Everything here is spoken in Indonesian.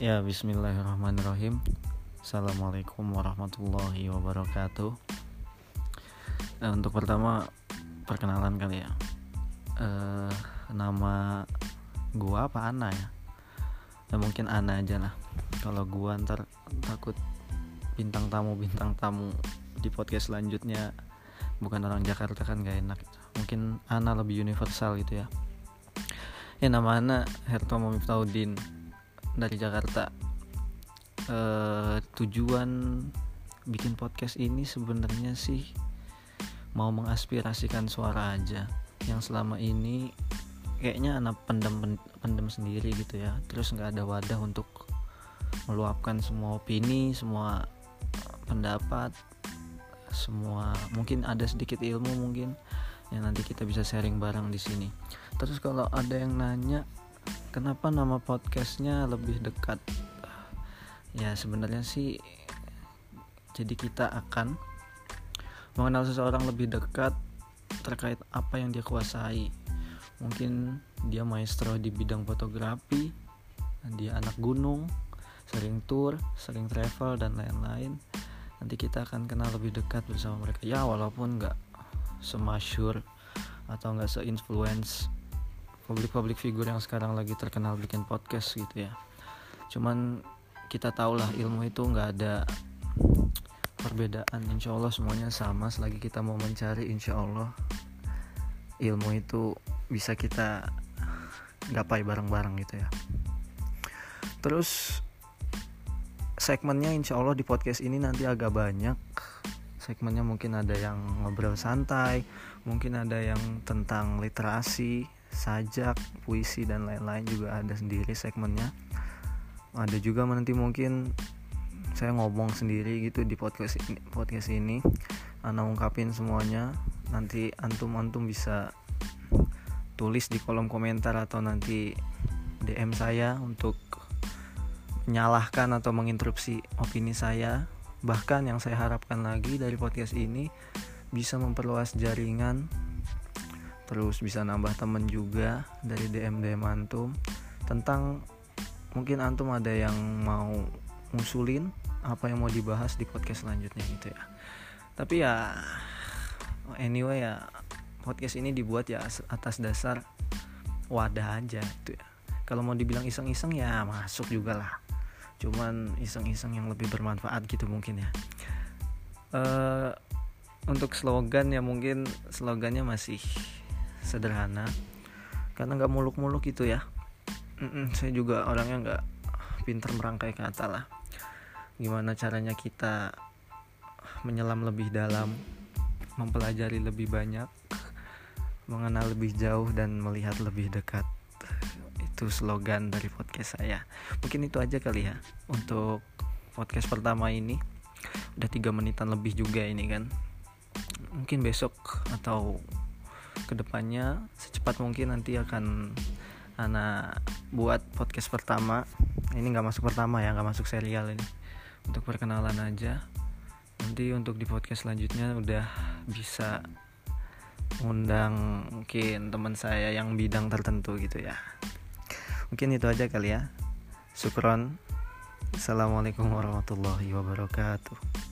Ya, bismillahirrahmanirrahim. Assalamualaikum warahmatullahi wabarakatuh. Nah, untuk pertama perkenalan kali ya. Eh, nama gua apa Ana ya? Ya mungkin Ana aja lah. Kalau gua ntar takut bintang tamu bintang tamu di podcast selanjutnya bukan orang Jakarta kan gak enak. Mungkin Ana lebih universal gitu ya. Ya nama Ana Herto Miftahudin dari Jakarta. Uh, tujuan bikin podcast ini sebenarnya sih mau mengaspirasikan suara aja. Yang selama ini kayaknya anak pendem pendem sendiri gitu ya. Terus nggak ada wadah untuk meluapkan semua opini semua pendapat semua mungkin ada sedikit ilmu mungkin yang nanti kita bisa sharing bareng di sini. Terus kalau ada yang nanya kenapa nama podcastnya lebih dekat? Ya sebenarnya sih jadi kita akan mengenal seseorang lebih dekat terkait apa yang dia kuasai. Mungkin dia maestro di bidang fotografi dia anak gunung sering tour sering travel dan lain-lain. Nanti kita akan kenal lebih dekat bersama mereka. Ya walaupun nggak semasyur atau nggak se-influence publik-publik figur yang sekarang lagi terkenal bikin podcast gitu ya. Cuman kita tahulah ilmu itu nggak ada perbedaan. Insya Allah semuanya sama. Selagi kita mau mencari insya Allah ilmu itu bisa kita gapai bareng-bareng gitu ya. Terus segmennya insya Allah di podcast ini nanti agak banyak. Segmennya mungkin ada yang ngobrol santai mungkin ada yang tentang literasi sajak, puisi dan lain-lain juga ada sendiri segmennya. Ada juga nanti mungkin saya ngomong sendiri gitu di podcast ini, podcast ini. Ana ungkapin semuanya. Nanti antum-antum bisa tulis di kolom komentar atau nanti DM saya untuk menyalahkan atau menginterupsi opini saya. Bahkan yang saya harapkan lagi dari podcast ini bisa memperluas jaringan terus bisa nambah temen juga dari DM DM antum. Tentang mungkin antum ada yang mau ngusulin apa yang mau dibahas di podcast selanjutnya gitu ya. Tapi ya anyway ya podcast ini dibuat ya atas dasar wadah aja gitu ya. Kalau mau dibilang iseng-iseng ya masuk juga lah. Cuman iseng-iseng yang lebih bermanfaat gitu mungkin ya. Uh, untuk slogan ya mungkin slogannya masih sederhana. Karena nggak muluk-muluk gitu ya. Mm-mm, saya juga orangnya nggak pinter merangkai kata lah. Gimana caranya kita menyelam lebih dalam mempelajari lebih banyak mengenal lebih jauh dan melihat lebih dekat. Itu slogan dari podcast saya. Mungkin itu aja kali ya untuk podcast pertama ini. Udah tiga menitan lebih juga ini kan. Mungkin besok atau ke depannya secepat mungkin nanti akan anak buat podcast pertama. Ini nggak masuk pertama ya nggak masuk serial ini. Untuk perkenalan aja. Nanti untuk di podcast selanjutnya udah bisa undang mungkin teman saya yang bidang tertentu gitu ya. Mungkin itu aja kali ya. Sukron Assalamualaikum warahmatullahi wabarakatuh